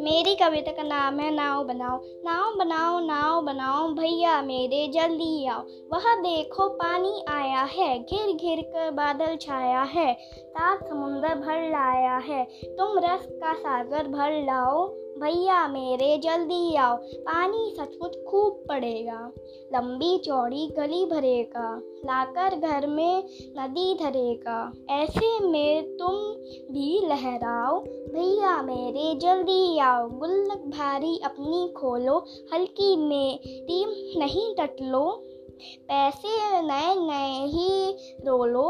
मेरी कविता का नाम है नाव बनाओ। नाव बनाओ नाव बनाओ, भैया मेरे जल्दी आओ। वह देखो पानी आया है, घिर घिर कर बादल छाया है तार समुंदर भर लाया है। तुम रस का सागर भर लाओ। भैया मेरे जल्दी आओ, पानी सचमुच खूब पड़ेगा। लंबी चौड़ी गली भरेगा, लाकर घर में नदी धरेगा। ऐसे में तुम भी लहराओ, भैया मेरे जल्दी आओ। गुल्लक भारी अपनी खोलो, हल्की मेरी नहीं टटलो पैसे नए नए ही रोलो।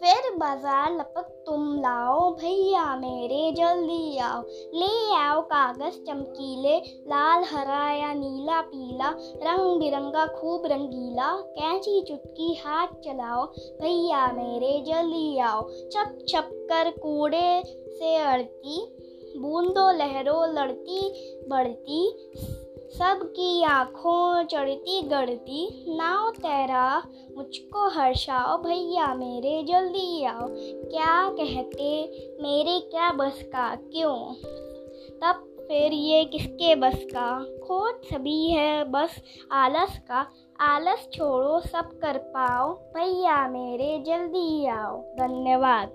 फिर बाज़ार लपक, तुम लाओ भैया मेरे जल्दी आओ। ले आओ कागज़, चमकीले, लाल, हरा या नीला, पीला रंग बिरंगा खूब रंगीला, कैंची, चुटकी, हाथ चलाओ, भैया मेरे जल्दी आओ। चप चप कर कूड़े से अड़ती, बूंदो, लहरों, लड़ती, बढ़ती सबकी आँखों चढ़ती गढ़ती, नाव तैरा, मुझको हर्षाओ, भैया मेरे जल्दी आओ। क्या कहते, मेरे क्या बस का, क्यों? तब फिर ये किसके बस का? खोज सभी है बस, आलस का। आलस छोड़ो, सब कर पाओ, भैया मेरे जल्दी आओ। धन्यवाद।